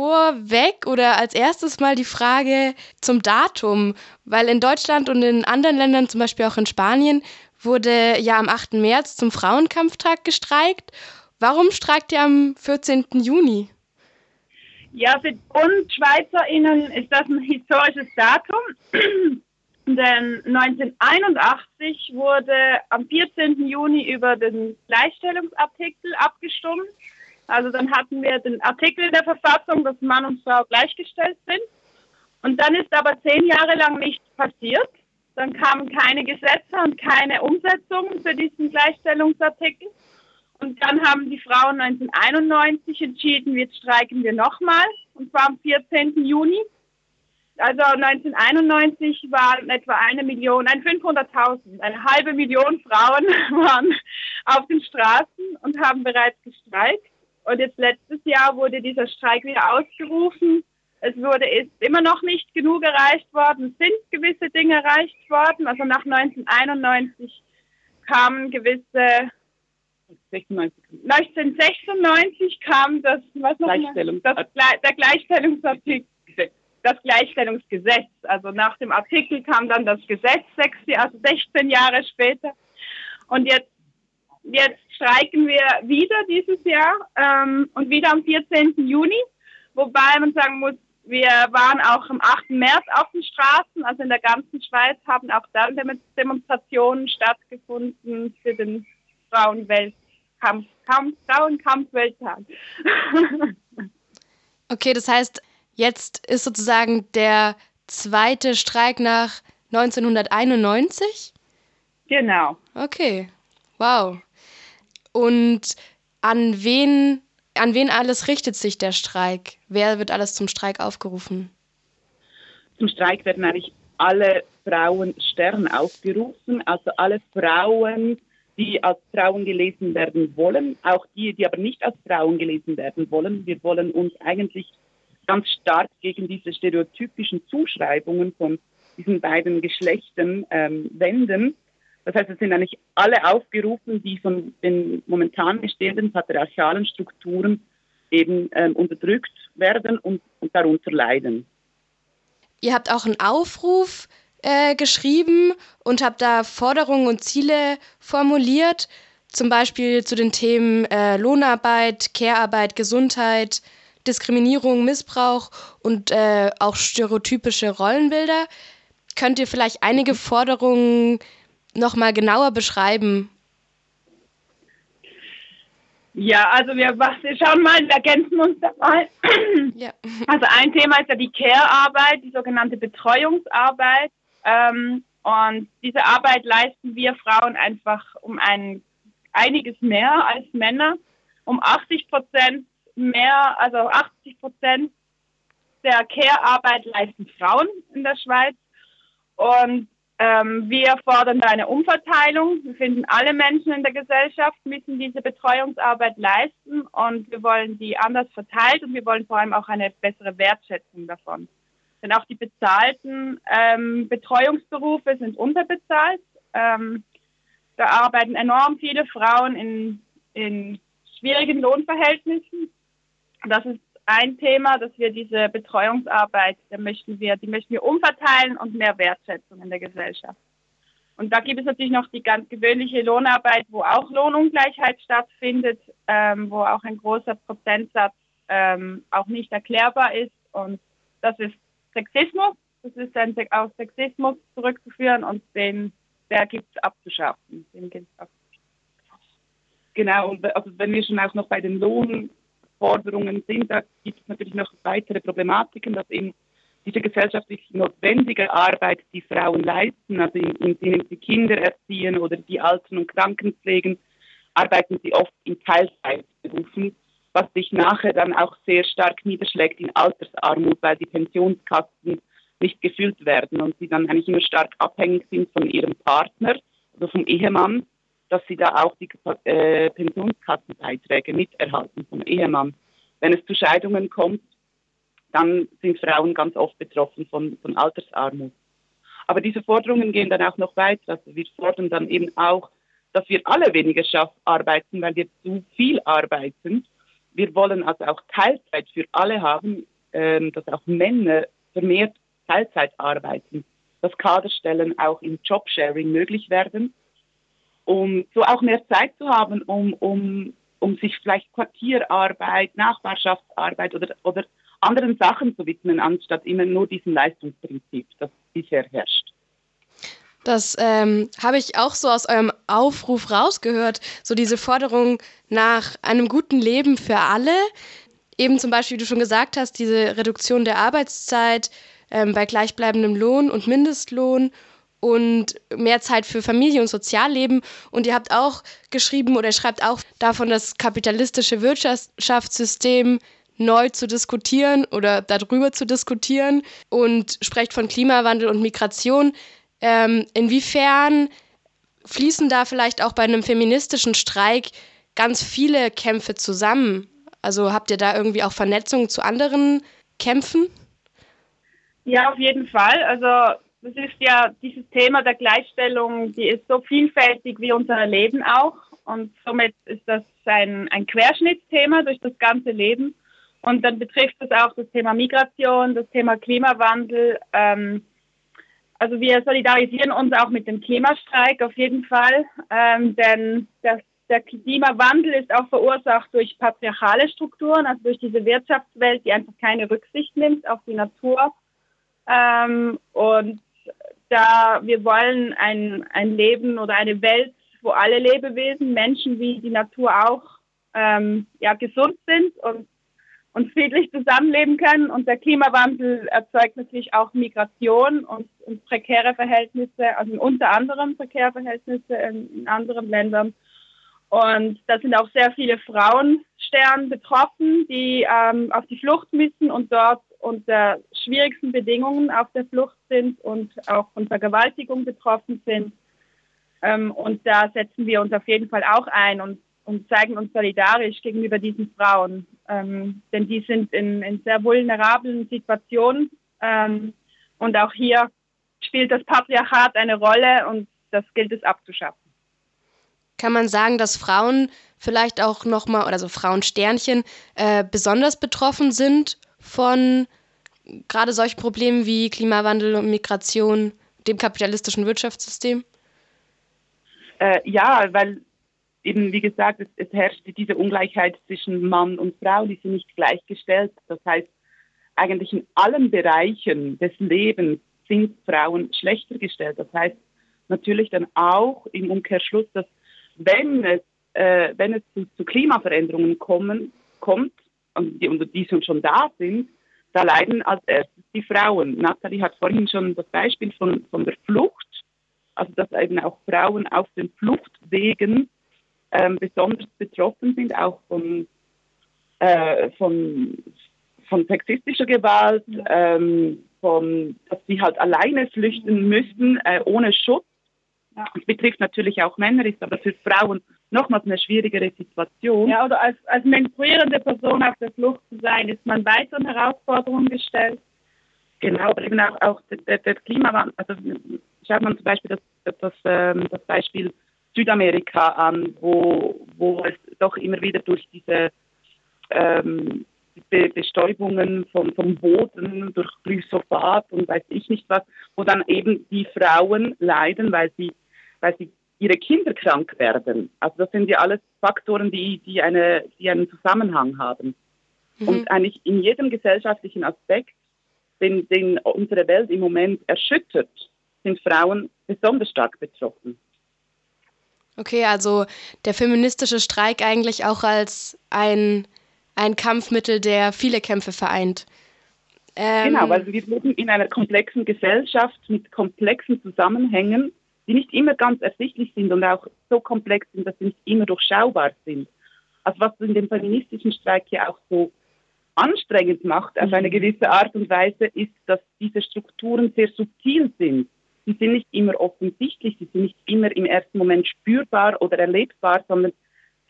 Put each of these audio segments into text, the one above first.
vorweg oder als erstes mal die Frage zum Datum, weil in Deutschland und in anderen Ländern, zum Beispiel auch in Spanien, wurde ja am 8. März zum Frauenkampftag gestreikt. Warum streikt ihr am 14. Juni? Ja, für uns SchweizerInnen ist das ein historisches Datum. Denn 1981 wurde am 14. Juni über den Gleichstellungsartikel abgestimmt. Also dann hatten wir den Artikel der Verfassung, dass Mann und Frau gleichgestellt sind. Und dann ist aber zehn Jahre lang nichts passiert. Dann kamen keine Gesetze und keine Umsetzungen für diesen Gleichstellungsartikel. Und dann haben die Frauen 1991 entschieden, jetzt streiken wir nochmal. Und zwar am 14. Juni. Also 1991 waren etwa eine Million, ein 500.000, eine halbe Million Frauen waren auf den Straßen und haben bereits gestreikt. Und jetzt letztes Jahr wurde dieser Streik wieder ausgerufen. Es wurde ist immer noch nicht genug erreicht worden. Sind gewisse Dinge erreicht worden. Also nach 1991 kamen gewisse 1996 kam das, was noch Gleichstellung. das, der Gleichstellungsartikel, das Gleichstellungsgesetz. Also nach dem Artikel kam dann das Gesetz, sechs, also 16 Jahre später. Und jetzt, jetzt streiken wir wieder dieses Jahr ähm, und wieder am 14. Juni, wobei man sagen muss, wir waren auch am 8. März auf den Straßen, also in der ganzen Schweiz haben auch dann Demonstrationen stattgefunden für den Frauenweltkampf, Kampf, Frauenkampfwelttag. okay, das heißt, jetzt ist sozusagen der zweite Streik nach 1991? Genau. Okay, wow. Und an wen, an wen alles richtet sich der Streik? Wer wird alles zum Streik aufgerufen? Zum Streik werden eigentlich alle Frauen Stern aufgerufen, also alle Frauen, die als Frauen gelesen werden wollen, auch die, die aber nicht als Frauen gelesen werden wollen. Wir wollen uns eigentlich ganz stark gegen diese stereotypischen Zuschreibungen von diesen beiden Geschlechtern ähm, wenden das heißt, es sind eigentlich alle aufgerufen, die von den momentan bestehenden patriarchalen Strukturen eben ähm, unterdrückt werden und, und, darunter leiden. Ihr habt auch einen Aufruf äh, geschrieben und habt da Forderungen und Ziele formuliert, zum Beispiel zu den Themen äh, Lohnarbeit, Care-Arbeit, Gesundheit, Diskriminierung, Missbrauch und äh, auch stereotypische Rollenbilder. Könnt ihr vielleicht einige Forderungen noch mal genauer beschreiben? Ja, also wir, wir schauen mal, wir ergänzen uns dabei. Ja. Also ein Thema ist ja die Care-Arbeit, die sogenannte Betreuungsarbeit. Ähm, und diese Arbeit leisten wir Frauen einfach um ein einiges mehr als Männer. Um 80 Prozent mehr, also 80 Prozent der Care-Arbeit leisten Frauen in der Schweiz. Und ähm, wir fordern eine Umverteilung. Wir finden, alle Menschen in der Gesellschaft müssen diese Betreuungsarbeit leisten und wir wollen die anders verteilt und wir wollen vor allem auch eine bessere Wertschätzung davon. Denn auch die bezahlten ähm, Betreuungsberufe sind unterbezahlt. Ähm, da arbeiten enorm viele Frauen in, in schwierigen Lohnverhältnissen. Das ist ein Thema, dass wir diese Betreuungsarbeit, da möchten wir, die möchten wir umverteilen und mehr Wertschätzung in der Gesellschaft. Und da gibt es natürlich noch die ganz gewöhnliche Lohnarbeit, wo auch Lohnungleichheit stattfindet, ähm, wo auch ein großer Prozentsatz ähm, auch nicht erklärbar ist. Und das ist Sexismus. Das ist dann auf Sexismus zurückzuführen und den, der gibt es abzuschaffen. Den gibt's abzuschaffen. Genau, und also wenn wir schon auch noch bei den Lohn Forderungen sind. Da gibt es natürlich noch weitere Problematiken, dass eben diese gesellschaftlich notwendige Arbeit, die Frauen leisten, also indem sie Kinder erziehen oder die Alten und Kranken pflegen, arbeiten sie oft in Teilzeitberufen, was sich nachher dann auch sehr stark niederschlägt in Altersarmut, weil die Pensionskassen nicht gefüllt werden und sie dann eigentlich immer stark abhängig sind von ihrem Partner oder vom Ehemann dass sie da auch die äh, Pensionskassenbeiträge miterhalten vom Ehemann. Wenn es zu Scheidungen kommt, dann sind Frauen ganz oft betroffen von, von Altersarmut. Aber diese Forderungen gehen dann auch noch weiter. Also wir fordern dann eben auch, dass wir alle weniger arbeiten, weil wir zu viel arbeiten wir wollen also auch Teilzeit für alle haben, ähm, dass auch Männer vermehrt Teilzeit arbeiten, dass Kaderstellen auch im Jobsharing möglich werden, um so auch mehr Zeit zu haben, um, um, um sich vielleicht Quartierarbeit, Nachbarschaftsarbeit oder, oder anderen Sachen zu widmen, anstatt immer nur diesem Leistungsprinzip, das bisher herrscht. Das ähm, habe ich auch so aus eurem Aufruf rausgehört, so diese Forderung nach einem guten Leben für alle. Eben zum Beispiel, wie du schon gesagt hast, diese Reduktion der Arbeitszeit ähm, bei gleichbleibendem Lohn und Mindestlohn und mehr Zeit für Familie und Sozialleben. Und ihr habt auch geschrieben oder schreibt auch davon, das kapitalistische Wirtschaftssystem neu zu diskutieren oder darüber zu diskutieren und sprecht von Klimawandel und Migration. Ähm, inwiefern fließen da vielleicht auch bei einem feministischen Streik ganz viele Kämpfe zusammen? Also habt ihr da irgendwie auch Vernetzungen zu anderen Kämpfen? Ja, auf jeden Fall. Also das ist ja dieses Thema der Gleichstellung, die ist so vielfältig wie unser Leben auch. Und somit ist das ein, ein Querschnittsthema durch das ganze Leben. Und dann betrifft es auch das Thema Migration, das Thema Klimawandel, ähm, also wir solidarisieren uns auch mit dem Klimastreik auf jeden Fall, ähm, denn das, der Klimawandel ist auch verursacht durch patriarchale Strukturen, also durch diese Wirtschaftswelt, die einfach keine Rücksicht nimmt auf die Natur. Ähm, und da wir wollen ein, ein Leben oder eine Welt, wo alle Lebewesen, Menschen wie die Natur auch, ähm, ja, gesund sind und und friedlich zusammenleben können. Und der Klimawandel erzeugt natürlich auch Migration und, und prekäre Verhältnisse, also unter anderem prekäre Verhältnisse in, in anderen Ländern. Und da sind auch sehr viele Frauenstern betroffen, die ähm, auf die Flucht müssen und dort unter schwierigsten Bedingungen auf der Flucht sind und auch von Vergewaltigung betroffen sind. Ähm, und da setzen wir uns auf jeden Fall auch ein und und zeigen uns solidarisch gegenüber diesen Frauen. Ähm, denn die sind in, in sehr vulnerablen Situationen. Ähm, und auch hier spielt das Patriarchat eine Rolle und das gilt es abzuschaffen. Kann man sagen, dass Frauen vielleicht auch nochmal, oder so Frauensternchen, äh, besonders betroffen sind von gerade solchen Problemen wie Klimawandel und Migration, dem kapitalistischen Wirtschaftssystem? Äh, ja, weil eben, wie gesagt, es, es herrscht diese Ungleichheit zwischen Mann und Frau, die sind nicht gleichgestellt. Das heißt, eigentlich in allen Bereichen des Lebens sind Frauen schlechter gestellt. Das heißt natürlich dann auch im Umkehrschluss, dass wenn es, äh, wenn es zu, zu Klimaveränderungen kommen, kommt, die, und die schon da sind, da leiden als erstes die Frauen. Nathalie hat vorhin schon das Beispiel von, von der Flucht, also dass eben auch Frauen auf den Fluchtwegen ähm, besonders betroffen sind, auch von, äh, von, von sexistischer Gewalt, ähm, von, dass sie halt alleine flüchten müssen, äh, ohne Schutz. Ja. Das betrifft natürlich auch Männer, ist aber für Frauen nochmals eine schwierigere Situation. Ja, oder als, als menstruierende Person auf der Flucht zu sein, ist man weiteren Herausforderungen gestellt. Genau, aber eben auch, auch der, der Klimawandel, also schaut man zum Beispiel das, das, ähm, das Beispiel Südamerika an, wo, wo es doch immer wieder durch diese ähm, Be Bestäubungen vom, vom Boden, durch Glyphosat und weiß ich nicht was, wo dann eben die Frauen leiden, weil sie, weil sie ihre Kinder krank werden. Also das sind ja alles Faktoren, die, die, eine, die einen Zusammenhang haben. Mhm. Und eigentlich in jedem gesellschaftlichen Aspekt, den, den unsere Welt im Moment erschüttert, sind Frauen besonders stark betroffen. Okay, also der feministische Streik eigentlich auch als ein, ein Kampfmittel, der viele Kämpfe vereint. Ähm, genau, weil wir leben in einer komplexen Gesellschaft mit komplexen Zusammenhängen, die nicht immer ganz ersichtlich sind und auch so komplex sind, dass sie nicht immer durchschaubar sind. Also was in dem feministischen Streik ja auch so anstrengend macht auf eine mhm. gewisse Art und Weise, ist, dass diese Strukturen sehr subtil sind die sind nicht immer offensichtlich, sie sind nicht immer im ersten Moment spürbar oder erlebbar, sondern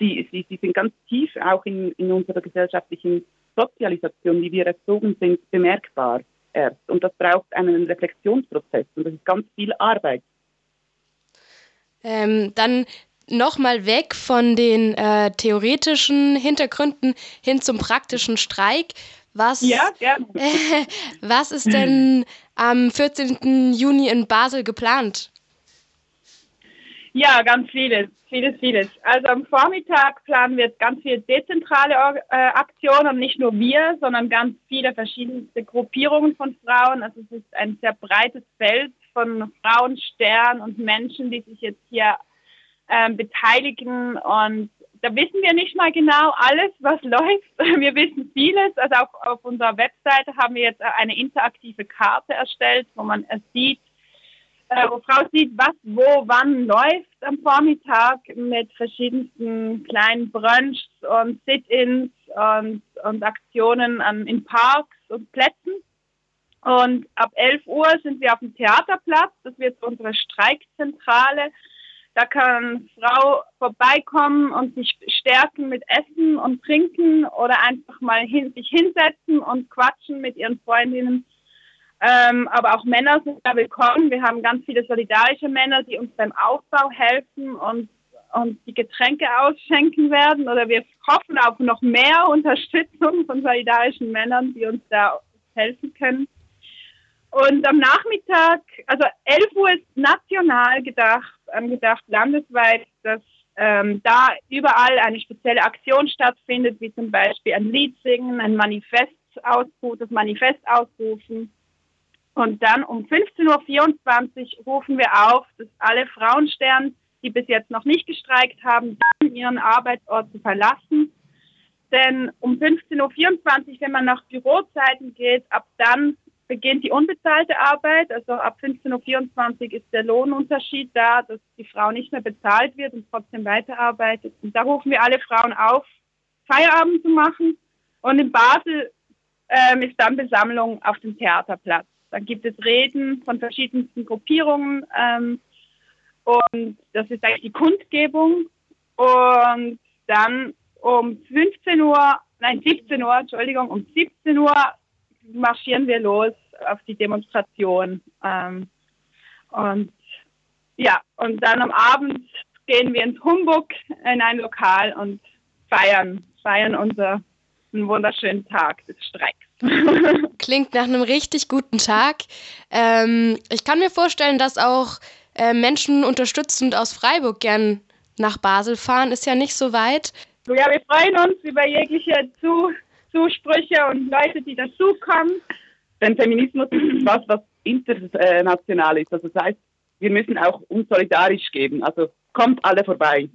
sie, sie, sie sind ganz tief auch in, in unserer gesellschaftlichen Sozialisation, wie wir erzogen sind, bemerkbar erst. Und das braucht einen Reflexionsprozess und das ist ganz viel Arbeit. Ähm, dann nochmal weg von den äh, theoretischen Hintergründen hin zum praktischen Streik. Was, ja, gerne. Äh, was ist denn am 14. Juni in Basel geplant? Ja, ganz vieles, vieles, vieles. Also am Vormittag planen wir ganz viele dezentrale äh, Aktionen, nicht nur wir, sondern ganz viele verschiedene Gruppierungen von Frauen. Also es ist ein sehr breites Feld von Frauen, Sternen und Menschen, die sich jetzt hier ähm, beteiligen. Und da wissen wir nicht mal genau alles, was läuft. Wir wissen vieles. Also auch auf unserer Webseite haben wir jetzt eine interaktive Karte erstellt, wo man sieht, äh, wo Frau sieht, was wo wann läuft am Vormittag mit verschiedensten kleinen Brunchs und Sit-ins und, und Aktionen an, in Parks und Plätzen. Und ab 11 Uhr sind wir auf dem Theaterplatz. Das wird unsere Streikzentrale. Da kann Frau vorbeikommen und sich stärken mit Essen und Trinken oder einfach mal hin, sich hinsetzen und quatschen mit ihren Freundinnen. Ähm, aber auch Männer sind da willkommen. Wir haben ganz viele solidarische Männer, die uns beim Aufbau helfen und, und die Getränke ausschenken werden. Oder wir hoffen auf noch mehr Unterstützung von solidarischen Männern, die uns da helfen können. Und am Nachmittag, also 11 Uhr ist national gedacht, angedacht, landesweit, dass ähm, da überall eine spezielle Aktion stattfindet, wie zum Beispiel ein Lied singen, ein Manifest das Manifest ausrufen. Und dann um 15.24 Uhr rufen wir auf, dass alle Frauenstern, die bis jetzt noch nicht gestreikt haben, ihren Arbeitsort zu verlassen. Denn um 15.24 Uhr, wenn man nach Bürozeiten geht, ab dann beginnt die unbezahlte Arbeit. Also ab 15.24 Uhr ist der Lohnunterschied da, dass die Frau nicht mehr bezahlt wird und trotzdem weiterarbeitet. Und da rufen wir alle Frauen auf, Feierabend zu machen. Und in Basel ähm, ist dann Besammlung auf dem Theaterplatz. Dann gibt es Reden von verschiedensten Gruppierungen. Ähm, und das ist eigentlich die Kundgebung. Und dann um 15 Uhr, nein, 17 Uhr, Entschuldigung, um 17 Uhr marschieren wir los auf die Demonstration. Ähm, und ja, und dann am Abend gehen wir ins Humbug in ein Lokal und feiern, feiern unseren wunderschönen Tag des Streiks. Klingt nach einem richtig guten Tag. Ähm, ich kann mir vorstellen, dass auch äh, Menschen unterstützend aus Freiburg gern nach Basel fahren. Ist ja nicht so weit. Ja, wir freuen uns über jegliche Zu Zusprüche und Leute, die dazukommen. Denn Feminismus ist was, was international ist. Also das heißt, wir müssen auch uns solidarisch geben. Also kommt alle vorbei.